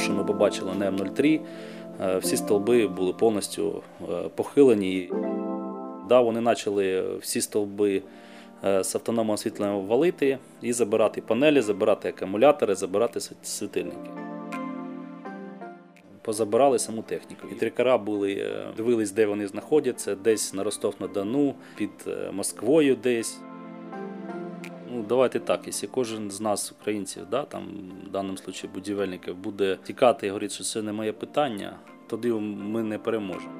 що ми побачили на М03, е, всі стовби були повністю е, похилені. Да, вони почали всі стовби е, з автономного освітлення валити і забирати панелі, забирати акумулятори, забирати світильники. Позабирали саму техніку. І трикара були, дивились, де вони знаходяться, десь на Ростов-на-Дону, під Москвою десь. Давайте так, якщо кожен з нас, українців, да, там, в даному випадку будівельників, буде тікати і говорити, що це не моє питання, тоді ми не переможемо.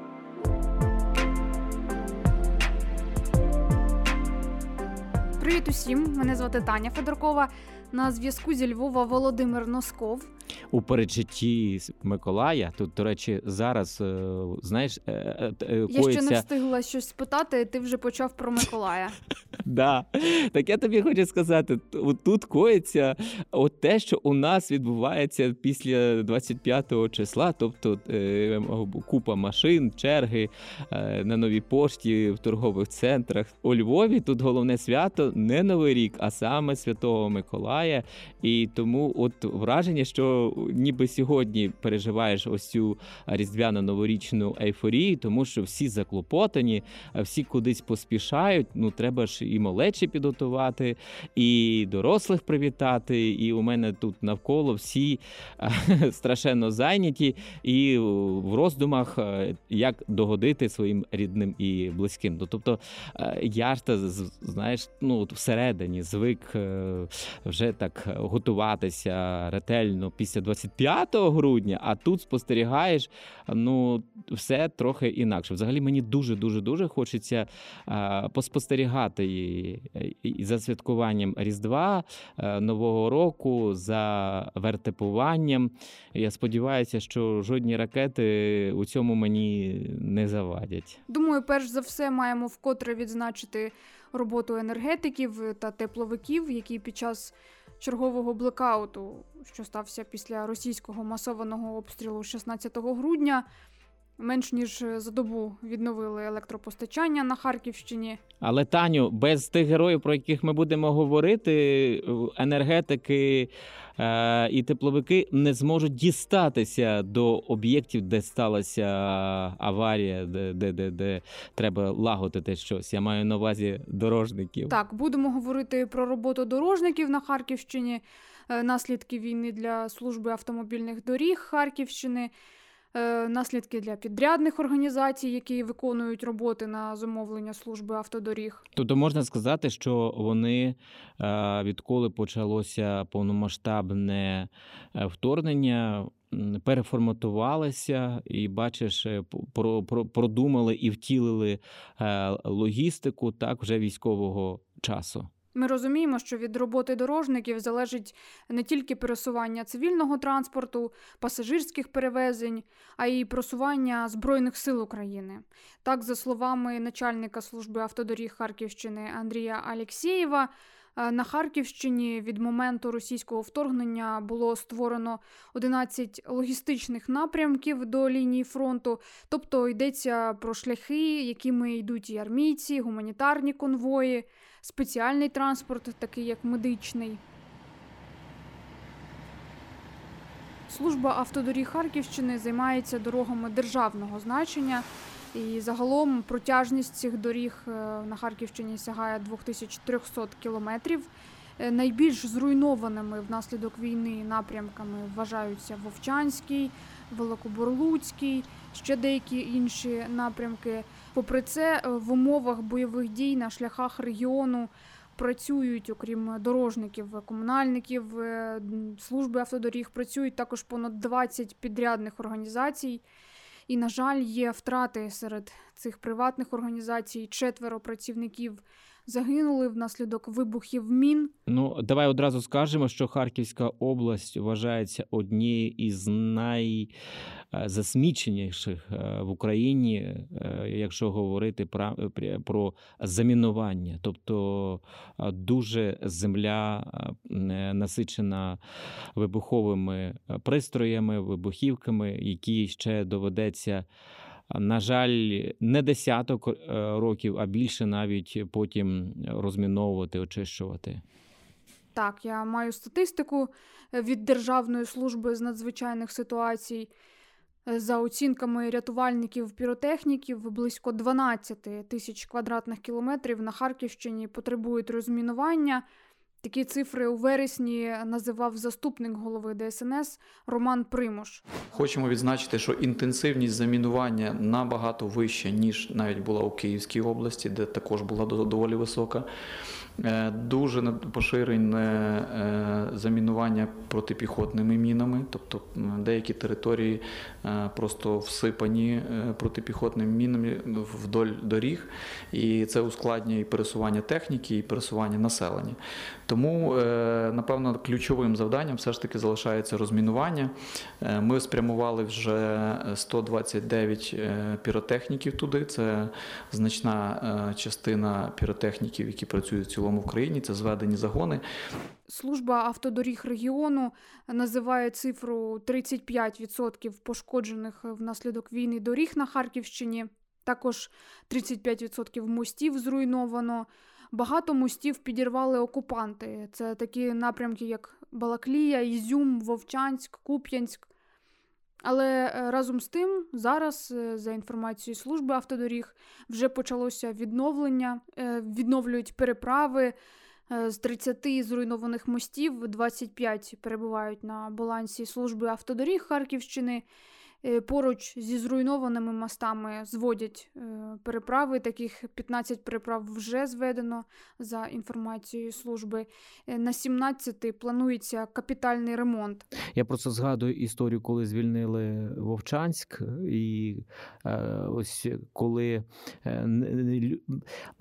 Привіт усім! Мене звати Таня Федоркова. На зв'язку зі Львова Володимир Носков. У передчутті Миколая. Тут, до речі, зараз е, знаєш, е, е, е, Я ще не встигла щось спитати, ти вже почав про Миколая. Да. Так я тобі хочу сказати, тут коїться от те, що у нас відбувається після 25 го числа, тобто купа машин, черги на новій пошті в торгових центрах. У Львові тут головне свято не Новий рік, а саме Святого Миколая. І тому от враження, що ніби сьогодні переживаєш ось цю різдвяно новорічну ейфорію, тому що всі заклопотані, всі кудись поспішають. Ну треба ж і малечі підготувати, і дорослих привітати. І у мене тут навколо всі страшенно зайняті і в роздумах, як догодити своїм рідним і близьким. Ну, тобто я ж та знаєш, ну всередині звик е, вже так готуватися ретельно після 25 грудня, а тут спостерігаєш, ну все трохи інакше. Взагалі мені дуже дуже дуже хочеться поспостерігати і за святкуванням Різдва, е, Нового року, за вертепуванням. Я сподіваюся, що жодні ракети у цьому мені не завадять. Думаю, перш за все маємо вкотре відзначити роботу енергетиків та тепловиків, які під час чергового блекауту, що стався після російського масованого обстрілу 16 грудня, менш ніж за добу відновили електропостачання на Харківщині. Але Таню, без тих героїв, про яких ми будемо говорити, енергетики е, і тепловики не зможуть дістатися до об'єктів, де сталася аварія, де, де, де, де треба лагодити щось. Я маю на увазі дорожників. Так, будемо говорити про роботу дорожників на Харківщині, е, наслідки війни для служби автомобільних доріг Харківщини, е, наслідки для підрядних організацій, які виконують роботи на замовлення служби автодоріг. Тобто можна сказати, що вони е, відколи почалося повномасштабне е, вторгнення. Переформатувалися і бачиш, е, про, про, продумали і втілили е, логістику так вже військового часу. Ми розуміємо, що від роботи дорожників залежить не тільки пересування цивільного транспорту, пасажирських перевезень, а й просування Збройних сил України. Так, за словами начальника служби автодоріг Харківщини Андрія Алєксєєва, на Харківщині від моменту російського вторгнення було створено 11 логістичних напрямків до лінії фронту, тобто йдеться про шляхи, якими йдуть і армійці, гуманітарні конвої, спеціальний транспорт, такий як медичний. Служба автодоріг Харківщини займається дорогами державного значення. І загалом протяжність цих доріг е, на Харківщині сягає 2300 кілометрів. Е, Найбільш зруйнованими внаслідок війни напрямками вважаються Вовчанський, Великоборлуцький, ще деякі інші напрямки. Попри це, е, в умовах бойових дій на шляхах регіону працюють, окрім дорожників, комунальників, служби автодоріг, працюють також понад 20 підрядних організацій. І, на жаль, є втрати серед цих приватних організацій. Четверо працівників загинули внаслідок вибухів мін. Ну, давай одразу скажемо, що Харківська область вважається однією із найзасміченіших е, в Україні, е, якщо говорити про замінування. Тобто е, дуже земля е, насичена вибуховими е, пристроями, вибухівками, які ще доведеться. На жаль, не десяток е, років, а більше навіть потім розміновувати, очищувати. Так, я маю статистику е, від Державної служби з надзвичайних ситуацій. Е, за оцінками рятувальників піротехніків, близько 12 тисяч квадратних кілометрів на Харківщині потребують розмінування. Такі цифри у вересні називав заступник голови ДСНС Роман Примуш. Хочемо відзначити, що інтенсивність замінування набагато вища, ніж навіть була у Київській області, де також була доволі висока. Е, дуже поширене е, замінування протипіхотними мінами, тобто деякі території е, просто всипані протипіхотними мінами вдоль доріг, і це ускладнює і пересування техніки, і пересування населення. Тому, напевно, ключовим завданням все ж таки залишається розмінування. Ми спрямували вже 129 піротехніків туди. Це значна частина піротехніків, які працюють в цілому цілому в країні. Це зведені загони. Служба автодоріг регіону називає цифру 35% пошкоджених внаслідок війни доріг на Харківщині. Також 35% мостів зруйновано. Багато мостів підірвали окупанти. Це такі напрямки, як Балаклія, Ізюм, Вовчанськ, Куп'янськ. Але е, разом з тим, зараз, е, за інформацією служби автодоріг, вже почалося відновлення, е, відновлюють переправи. З 30 зруйнованих мостів 25 перебувають на балансі служби автодоріг Харківщини. Е, поруч зі зруйнованими мостами зводять е, переправи. Таких 15 переправ вже зведено за інформацією служби. Е, на 17 планується капітальний ремонт. Я просто згадую історію, коли звільнили Вовчанськ, і ось коли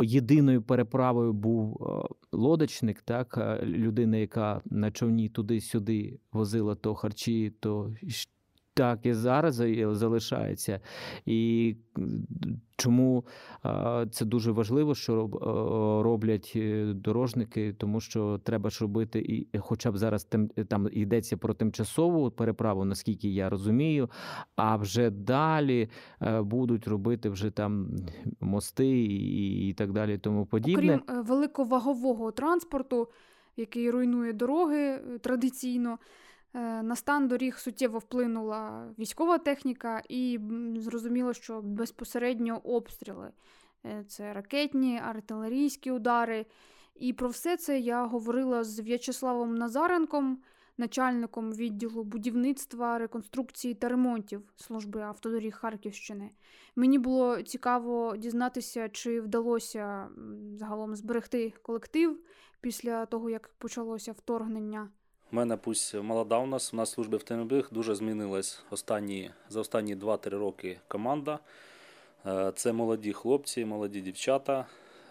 єдиною переправою був лодочник, так людина, яка на човні туди-сюди возила то харчі, то так і зараз залишається. І чому це дуже важливо, що роблять е, дорожники, тому що треба ж робити, і хоча б зараз тим там йдеться про тимчасову переправу, наскільки я розумію, а вже далі е, будуть робити вже там мости і так далі. Тому подібне. Окрім е, великовагового транспорту, який руйнує дороги традиційно. Е, на стан доріг суттєво вплинула військова техніка, і зрозуміло, що безпосередньо обстріли е, це ракетні, артилерійські удари. І про все це я говорила з В'ячеславом Назаренком, начальником відділу будівництва, реконструкції та ремонтів служби автодоріг Харківщини. Мені було цікаво дізнатися, чи вдалося загалом зберегти колектив після того, як почалося вторгнення. У мене пусть молода у нас, у нас служби в ТНБ дуже змінилась останні, за останні 2-3 роки команда. Е, це молоді хлопці, молоді дівчата.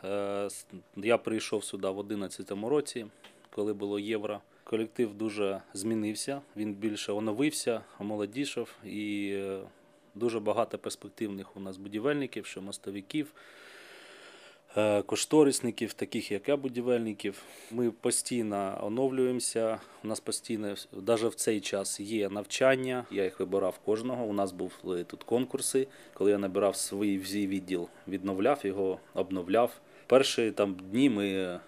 Е, я прийшов сюди в 2011 році, коли було євро. Колектив дуже змінився, він більше оновився, омолодішав і е, дуже багато перспективних у нас будівельників, що мостовиків. Е, кошторисників, таких як я, будівельників. Ми постійно оновлюємося. У нас постійно, навіть в цей час є навчання. Я їх вибирав кожного. У нас були тут конкурси. Коли я набирав свій відділ, відновляв його, обновляв. Перші там дні ми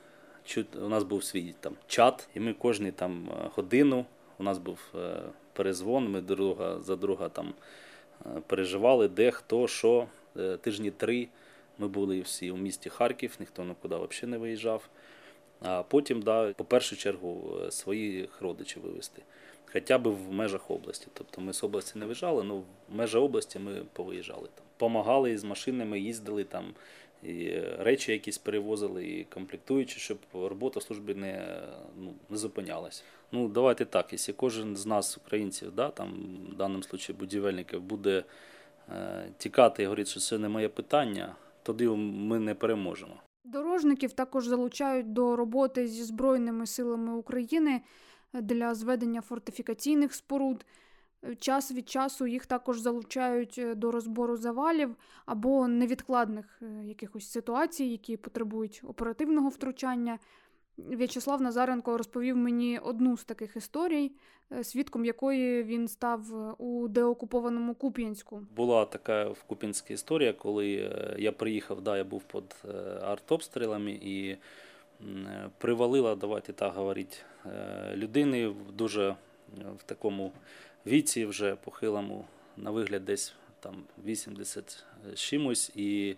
у нас був свій там чат, і ми кожні там годину. У нас був е, перезвон. Ми друга за друга там е, переживали, де хто, що тижні три. Ми були всі у місті Харків, ніхто нікуди взагалі не виїжджав. А потім, да, по першу чергу, е, своїх родичів вивезти. Хоча б в межах області. Тобто ми з області не виїжджали, але ну, в межі області ми повиїжджали там. Помагали з машинами, їздили там, і е, речі якісь перевозили, і комплектуючи, щоб робота служби не ну, не зупинялася. Ну, давайте так, якщо кожен з нас, українців, да, там, в даному випадку будівельників, буде е, тікати і говорити, що це не моє питання тоді ми не переможемо. Дорожників також залучають до роботи зі Збройними силами України для зведення фортифікаційних споруд. Час від часу їх також залучають до розбору завалів або невідкладних е, якихось ситуацій, які потребують оперативного втручання. В'ячеслав Назаренко розповів мені одну з таких історій, е, свідком якої він став е, у деокупованому Куп'янську. Була така в Куп'янській історія, коли е, я приїхав, да, я був під артобстрілами, і привалила, давайте так говорити, людини дуже в такому віці, вже похилому, на вигляд десь там 80 з чимось, і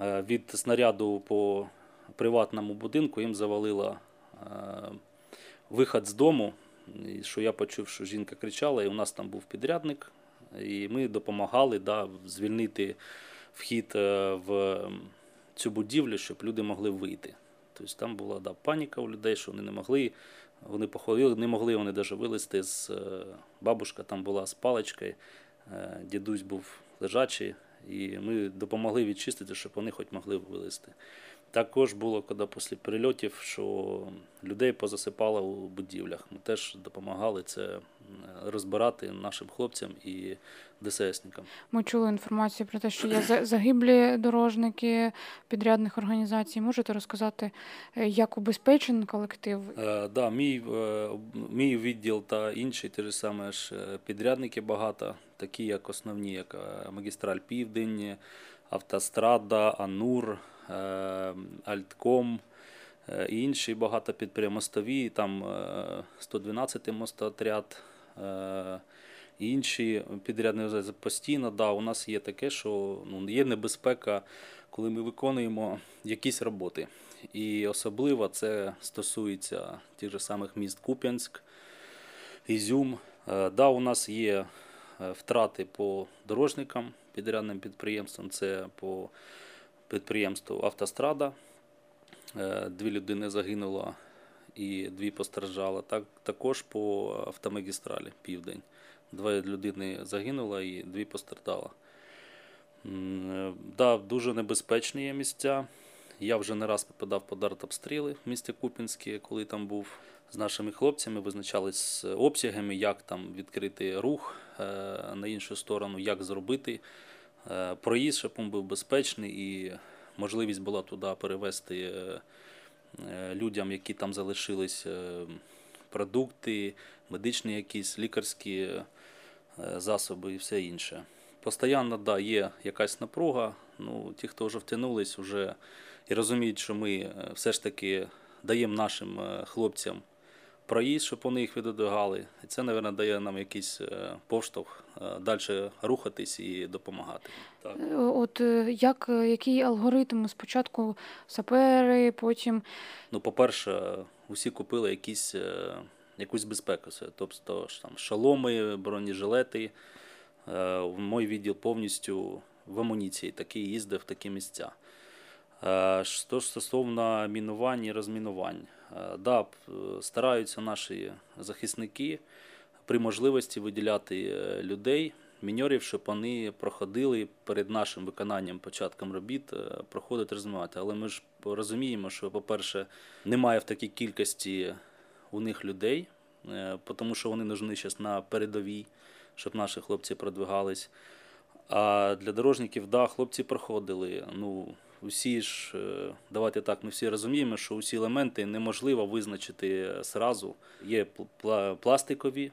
від снаряду по приватному будинку їм завалила е, виход з дому. І що я почув, що жінка кричала, і у нас там був підрядник, і ми допомагали да, звільнити вхід е, в цю будівлю, щоб люди могли вийти. Тобто там була да, паніка у людей, що вони не могли, вони походили, не могли вони навіть вилізти з е, бабушка там була з паличкою, дідусь був лежачий, і ми допомогли відчистити, щоб вони хоч могли вилізти. Також було, коли після прильотів, що людей позасипало у будівлях. Ми теж допомагали це розбирати нашим хлопцям і ДССникам. Ми чули інформацію про те, що є загиблі дорожники підрядних організацій. Можете розказати, е, як убезпечений колектив? Е, да, мій, е, мій відділ та інші ті ж саме ж е, підрядники багато, такі як основні, як е, магістраль Південь, Автострада, Анур, е, Альтком е, і інші багато підприємстові, там е, 112 мостоотряд. е, Інші підрядні постійно, да, у нас є таке, що ну, є небезпека, коли ми виконуємо якісь роботи. І особливо це стосується тих же самих міст Куп'янськ, Ізюм. Е, Да, у нас є е, втрати по дорожникам, підрядним підприємствам. Це по підприємству Автострада. Е, Дві людини загинуло і дві постраждало. Так, також по автомагістралі Південь. Дві людини загинуло і дві постраждало. Е, Да, дуже небезпечні є місця. Я вже не раз попадав під артобстріли в місті Купінське, коли там був з нашими хлопцями, визначались обсягами, як там відкрити рух е, на іншу сторону, як зробити проїзд, щоб він був безпечний, і можливість була туди перевезти е, е, людям, які там залишились е, продукти, медичні якісь лікарські е, засоби і все інше. Постоянно да, є якась напруга. Ну, ті, хто вже втягнулись, вже і розуміють, що ми е, все ж таки даємо нашим е, хлопцям проїзд, щоб вони їх відодвигали. І це, мабуть, дає нам якийсь е, поштовх далі рухатись і допомагати. Так. Е, От е, як е, який алгоритм спочатку сапери, потім Ну, по-перше, усі купили якісь, е, якусь безпеку. Тобто там шоломи, бронежилети. Е, Мій відділ повністю в амуніції такий їздив в такі місця. Е, Що стосовно мінувань і розмінувань, Е, да, стараються наші захисники при можливості виділяти е, людей, міньорів, щоб вони проходили перед нашим виконанням початком робіт, проходити розмивати. Але ми ж розуміємо, що, по-перше, немає в такій кількості у них людей, тому що вони нужні зараз на передовій, щоб наші хлопці продвигались. А для дорожників, да, хлопці проходили. Ну, усі ж, е, давайте так, ми всі розуміємо, що усі елементи неможливо визначити зразу. Є пластикові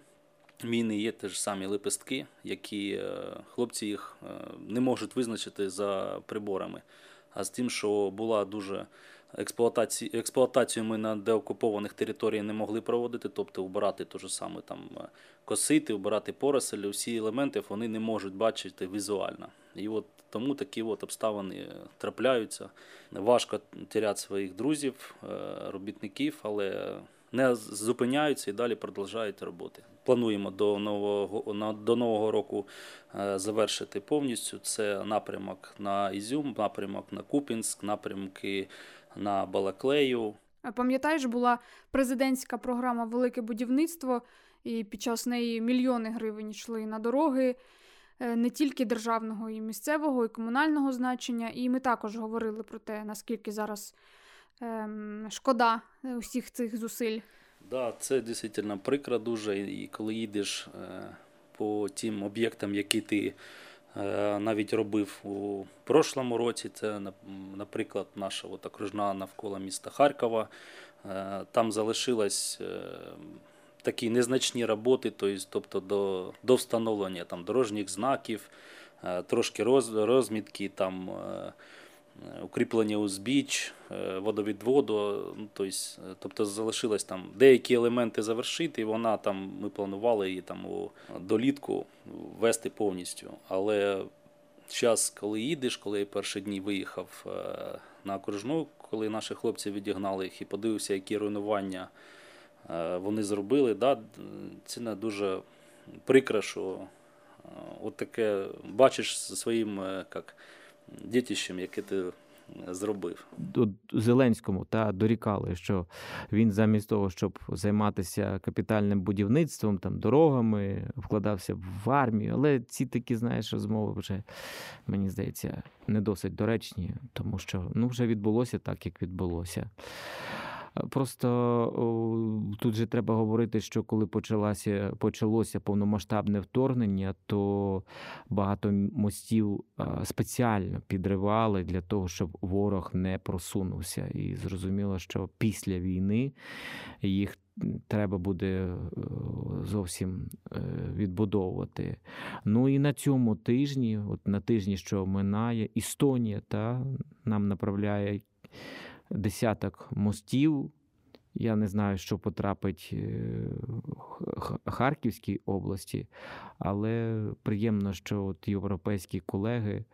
міни, є те ж самі лепестки, які е, хлопці їх е, не можуть визначити за приборами. А з тим, що була дуже експлуатація, експлуатацію ми на деокупованих територіях не могли проводити, тобто вбирати те ж саме там е, косити, вбирати поросель, усі елементи вони не можуть бачити візуально. І от тому такі от обставини трапляються. Важко теряти своїх друзів, е, робітників, але не зупиняються і далі продовжують роботи. Плануємо до нового до нового року е, завершити повністю. Це напрямок на Ізюм, напрямок на Купінськ, напрямки на Балаклею. А Пам'ятаєш, була президентська програма Велике будівництво, і під час неї мільйони гривень йшли на дороги е, не тільки державного, і місцевого, і комунального значення. І ми також говорили про те, наскільки зараз ем, шкода е, усіх цих зусиль. Да, це дійсно прикро дуже. І коли їдеш е, по тим об'єктам, які ти навіть робив у прошлому році, це, наприклад, наша от окружна навколо міста Харкова. Е, Там залишилось е, такі незначні роботи, тобто, до, до встановлення там, дорожніх знаків, е, трошки роз, розмітки, там, е, е, укріплення узбіч, е, водовідводу. Ну, тобто, е, тобто залишилось там деякі елементи завершити, і вона там, ми планували її там у долітку ввести повністю. Але зараз, коли їдеш, коли я перші дні виїхав е, на окружну, коли наші хлопці відігнали їх і подивився, які руйнування е, вони зробили, да, не дуже прикро, що е, от таке бачиш своїм е, як, дітищем, яке ти е, зробив. Зеленському та дорікали, що він замість того, щоб займатися капітальним будівництвом, там дорогами, вкладався в армію. Але ці такі, знаєш, розмови вже мені здається не досить доречні, тому що ну вже відбулося так, як відбулося. Просто тут же треба говорити, що коли почалося, почалося повномасштабне вторгнення, то багато мостів спеціально підривали для того, щоб ворог не просунувся. І зрозуміло, що після війни їх треба буде е, зовсім е, відбудовувати. Ну і на цьому тижні, от на тижні, що минає, Естонія та нам направляє десяток мостів. Я не знаю, що потрапить е, Харківській області, але приємно, що от європейські колеги,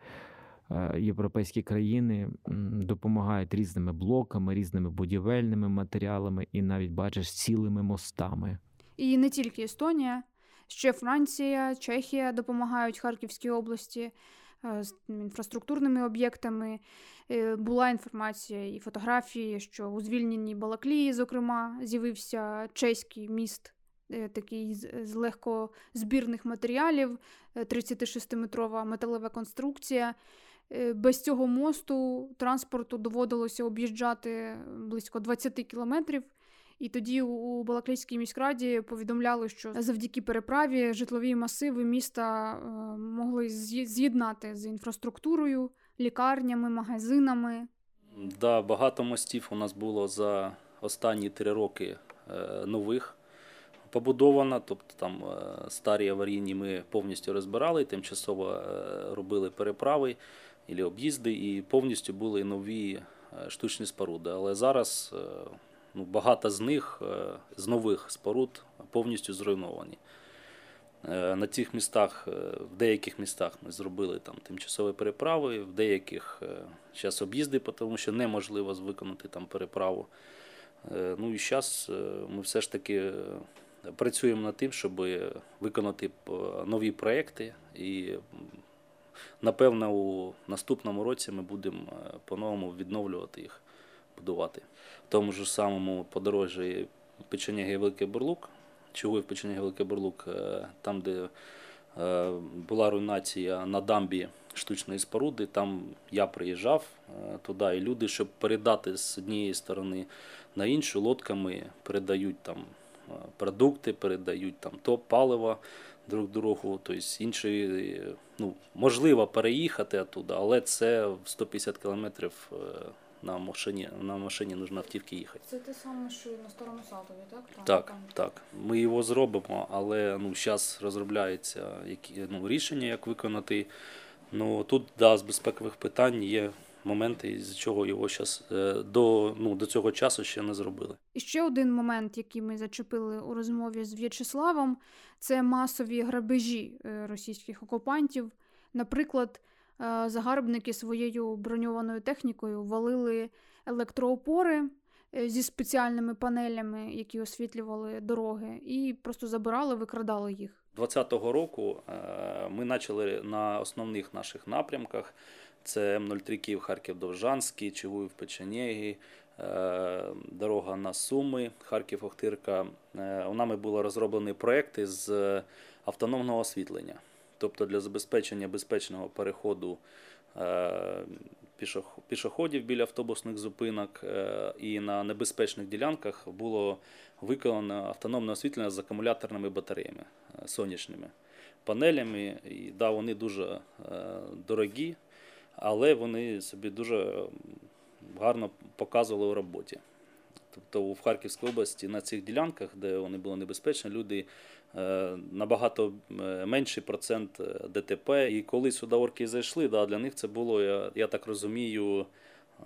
е, європейські країни допомагають різними блоками, різними будівельними матеріалами і навіть бачиш цілими мостами. І не тільки Естонія, ще Франція, Чехія допомагають Харківській області з інфраструктурними об'єктами. Е, була інформація і фотографії, що у звільненій Балаклії, зокрема, з'явився чеський міст, е, такий з легкозбірних матеріалів, 36-метрова е, металева конструкція. Без цього мосту транспорту доводилося об'їжджати близько 20 кілометрів. І тоді у Балаклійській міськраді повідомляли, що завдяки переправі житлові масиви міста могли з'єднати з інфраструктурою, лікарнями, магазинами. Да, багато мостів у нас було за останні три роки е, нових побудовано. Тобто там е, старі аварійні ми повністю розбирали, тимчасово е, робили переправи і об'їзди, і повністю були нові штучні споруди. Але зараз ну, багато з них, з нових споруд, повністю зруйновані. Е, на цих містах, е, в деяких містах ми зробили там тимчасові переправи, в деяких зараз е, об'їзди, тому що неможливо виконати там переправу. Ну і зараз ми все ж таки працюємо над тим, щоб виконати нові проекти. І напевно у наступному році ми будемо по-новому відновлювати їх, будувати. В тому ж самому подорожі Печеняги Великий Бурлук. Чугуїв Печеняги Великий Бурлук, е, там, де е, була руйнація на дамбі штучної споруди, там я приїжджав е, туди, і люди, щоб передати з однієї сторони на іншу, лодками передають там продукти, передають там то паливо друг другу, тобто іншої, ну, можливо переїхати оттуда, але це в 150 кілометрів на машині на машині нужно автівки їхати. Це те саме, що і на старому Салтові, так? Там, так, там. так. Ми його зробимо, але ну, зараз розробляється які, ну, рішення, як виконати. Ну, Тут да, з безпекових питань є моменти, з чого його зараз до ну, до цього часу ще не зробили. І ще один момент, який ми зачепили у розмові з В'ячеславом, це масові грабежі е, російських окупантів. Наприклад, Е, загарбники своєю броньованою технікою валили електроопори е, зі спеціальними панелями, які освітлювали дороги, і просто забирали, викрадали їх. 2020 року е, ми почали на основних наших напрямках: це М03 Київ, Харків, Довжанський, Чигуїв, Печенєгі, дорога на Суми, Харків, Охтирка. У нами були розроблені проекти з автономного освітлення. Тобто для забезпечення безпечного переходу е, пішоходів біля автобусних зупинок е, і на небезпечних ділянках було виконано автономне освітлення з акумуляторними батареями е, сонячними панелями. І да, вони дуже дорогі, але вони собі дуже гарно показували у роботі. Тобто в Харківській області на цих ділянках, де вони були небезпечні, люди набагато е, менший процент е, ДТП. І коли сюди орки зайшли, да, для них це було, я, я так розумію,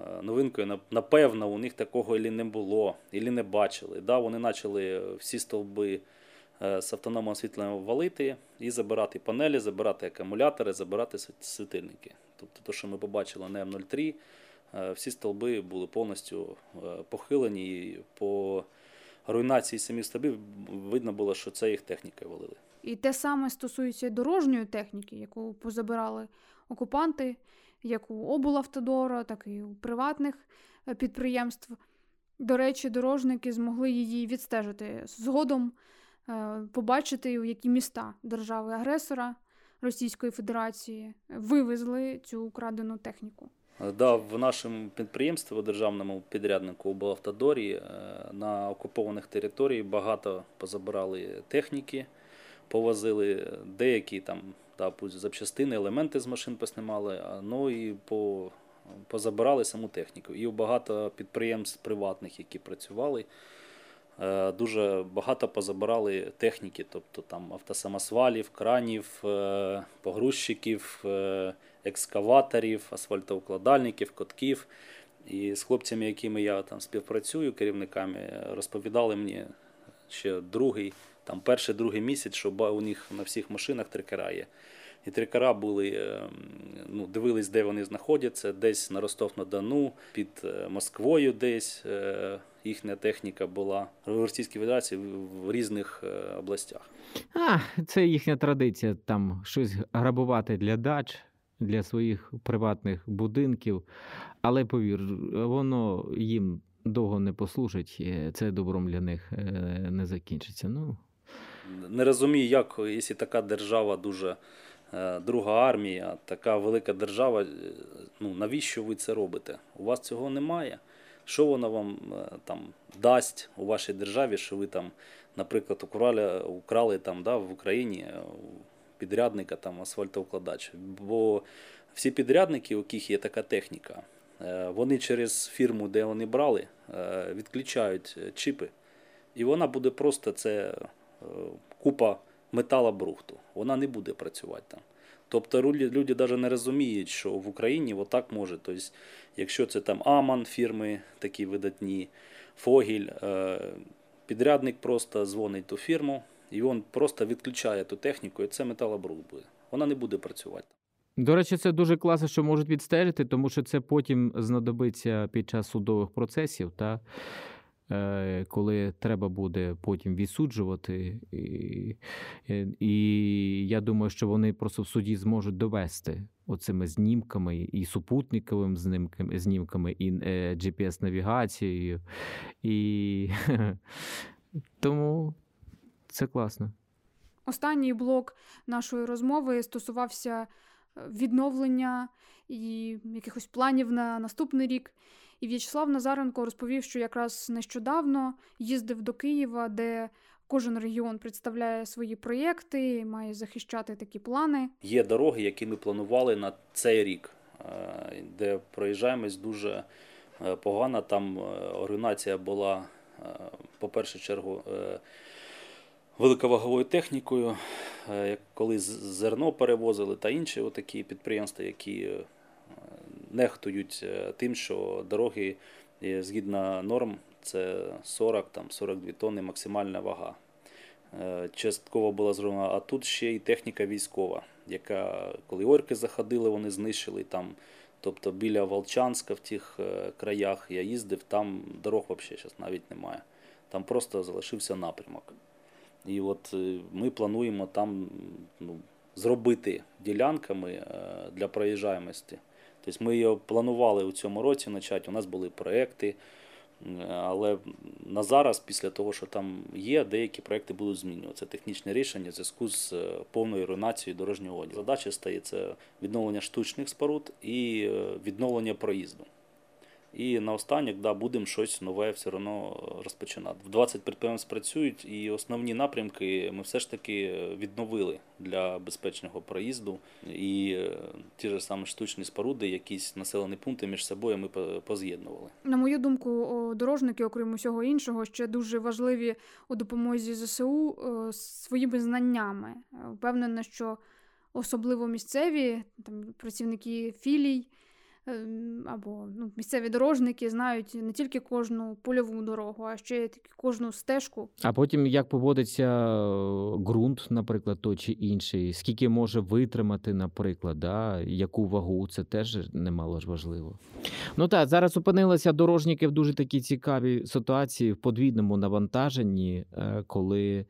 е, новинкою. Напевно, у них такого і не було, і не бачили. Да, вони почали всі стовби е, з автономним освітленням валити і забирати панелі, забирати акумулятори, забирати світильники. Тобто, те, що ми побачили на М03, е, всі стовби були повністю е, похилені. По руйнації самих стовбів видно було, що це їх техніка валили. І те саме стосується дорожньої техніки, яку позабирали окупанти, як у облавтодора, так і у приватних е, підприємств. До речі, дорожники змогли її відстежити згодом, е, побачити, у які міста держави-агресора Російської Федерації вивезли цю украдену техніку. Е, Да, в нашому підприємстві, державному підряднику облавтодорі е, на окупованих територіях багато позабирали техніки, повозили деякі там пусть запчастини, елементи з машин поснімали, ну і по, позабирали саму техніку. І багато підприємств приватних, які працювали, е, дуже багато позабирали техніки, тобто там автосамосвалів, кранів, е, погрузчиків, екскаваторів, асфальтоукладальників, котків. І з хлопцями, якими я там співпрацюю, керівниками, розповідали мені ще другий, там перший, другий місяць, що у них на всіх машинах трикера є. І трикера були, е, ну, дивились, де вони знаходяться, десь на Ростов-на-Дону, під е, Москвою десь е, їхня техніка була в Російській Федерації в- різних областях. А, це їхня традиція там щось грабувати для дач, для своїх приватних будинків. Але повір, воно їм довго не послужить, це добром для них е, не закінчиться. Ну, Не розумію, як, якщо така держава дуже е, друга армія, така велика держава, е, ну навіщо ви це робите? У вас цього немає. Що вона вам там дасть у вашій державі, що ви там, наприклад, украли, украли там, да, в Україні підрядника там асфальтоукладач? Бо всі підрядники, у яких є така техніка, е, вони через фірму, де вони брали, е, відключають е, чіпи, і вона буде просто це купа металобрухту. Вона не буде працювати там. Тобто люди, навіть не розуміють, що в Україні отак може. Тобто, якщо це там Аман фірми такі видатні, Фогіль, підрядник просто дзвонить ту фірму, і він просто відключає ту техніку, і це металобрухт буде. Вона не буде працювати. До речі, це дуже класно, що можуть відстежити, тому що це потім знадобиться під час судових процесів, та, е, коли треба буде потім відсуджувати. І, е, і я думаю, що вони просто в суді зможуть довести оцими знімками і супутниковими знімками, знімками, і е, GPS-навігацією. І тому це класно. Останній блок нашої розмови стосувався е, відновлення і якихось планів на наступний рік. І В'ячеслав Назаренко розповів, що якраз нещодавно їздив до Києва, де кожен регіон представляє свої проєкти, має захищати такі плани. Є дороги, які ми планували на цей рік, е, де проїжджаємось дуже е, погано. Там е, була, по першу чергу, великоваговою технікою, е, коли зерно перевозили та інші такі підприємства, які е, нехтують е, тим, що дороги згідно норм це 40 там 42 тонни максимальна вага. Частково була зроблена, а тут ще й техніка військова, яка, коли орки заходили, вони знищили там. Тобто біля Волчанська в тих краях я їздив, там дорог взагалі навіть немає. Там просто залишився напрямок. І от е, ми плануємо там ну, зробити ділянками е, для проїжджаємості. Тобто ми його планували у цьому році почати, у нас були проекти, але на зараз, після того, що там є, деякі проекти будуть змінюватися. Технічне рішення в зв'язку з е, повною руйнацією дорожнього одягу. Задача стає це відновлення штучних споруд і відновлення проїзду. І наостанок да, будемо щось нове все одно розпочинати. В 20 підприємств працюють, і основні напрямки ми все ж таки відновили для безпечного проїзду. І е, ті ж самі штучні споруди, якісь населені пункти між собою ми по- поз'єднували. На мою думку, дорожники, окрім усього іншого, ще дуже важливі у допомозі ЗСУ е, своїми знаннями. Е, Впевнена, що особливо місцеві там, працівники філій е, або ну, місцеві дорожники знають не тільки кожну польову дорогу, а ще й кожну стежку. А потім як поводиться е, ґрунт, наприклад, той чи інший, скільки може витримати, наприклад, да? яку вагу, це теж немало ж важливо. Ну так, зараз опинилися дорожники в дуже такій цікавій ситуації в подвійному навантаженні, е, коли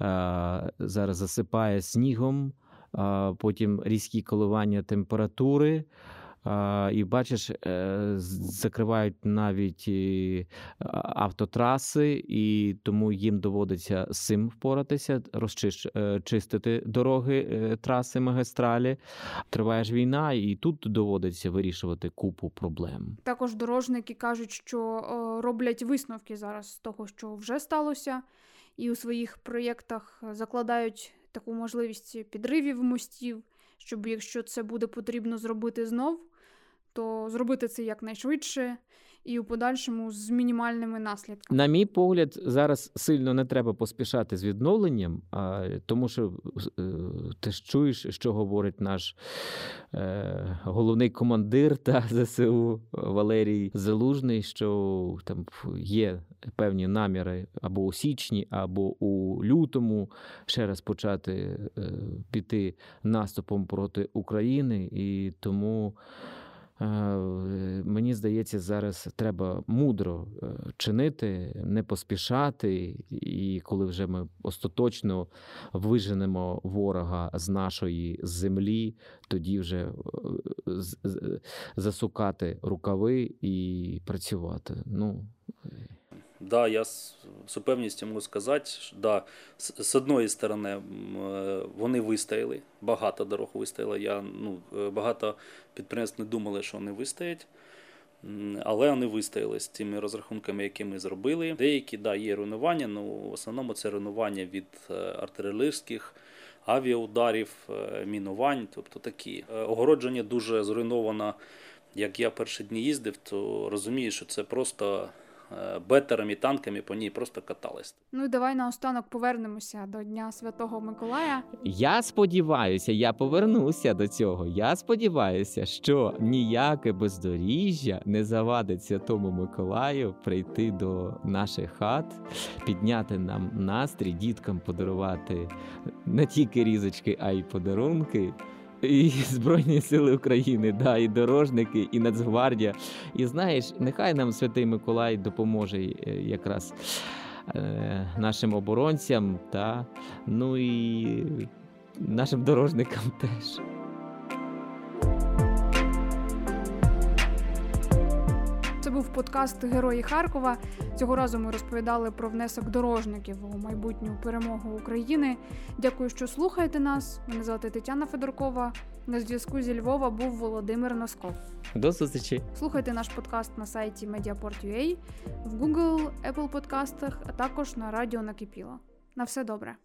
е, зараз засипає снігом, потім різкі коливання температури. І бачиш, е, закривають навіть автотраси, і тому їм доводиться з цим впоратися, розчистити дороги, е, траси, магістралі. Триває ж війна, і тут доводиться вирішувати купу проблем. Також дорожники кажуть, що е, роблять висновки зараз з того, що вже сталося, і у своїх проєктах закладають таку можливість підривів мостів, щоб якщо це буде потрібно зробити знов, то зробити це якнайшвидше і у подальшому з мінімальними наслідками. На мій погляд, зараз сильно не треба поспішати з відновленням, а, тому що е, ти ж чуєш, що говорить наш е, головний командир та ЗСУ Валерій Залужний, що там є певні наміри або у січні, або у лютому ще раз почати е, піти наступом проти України, і тому. Е, Мені здається, зараз треба мудро е, чинити, не поспішати, і коли вже ми остаточно виженемо ворога з нашої землі, тоді вже е, засукати рукави і працювати. Ну, Да, я з з упевненістю можу сказати, що да, з, з одної сторони е, вони вистояли, багато дорог вистояло. Я, ну, е, багато підприємств не думали, що вони вистоять. Але вони вистояли з тими розрахунками, які ми зробили. Деякі да, є руйнування, але в основному це руйнування від е, артилерійських авіаударів, мінувань, тобто такі. Огородження дуже зруйновано. Як я перші дні їздив, то розумію, що це просто бетерами, танками по ній просто катались. Ну і давай наостанок повернемося до Дня Святого Миколая. Я сподіваюся, я повернуся до цього. Я сподіваюся, що ніяке бездоріжжя не завадить Святому Миколаю прийти до наших хат, підняти нам настрій, діткам подарувати не тільки різочки, а й подарунки. І Збройні Сили України, да, і дорожники, і Нацгвардія. І знаєш, нехай нам Святий Миколай допоможе е, якраз е, нашим оборонцям, та ну і нашим дорожникам теж. Подкаст Герої Харкова. Цього разу ми розповідали про внесок дорожників у майбутню перемогу України. Дякую, що слухаєте нас. Мене звати Тетяна Федоркова. На зв'язку зі Львова був Володимир Носков. До зустрічі! Слухайте наш подкаст на сайті Mediaport.ua, в Google, Apple подкастах, а також на радіо Накипіло. На все добре.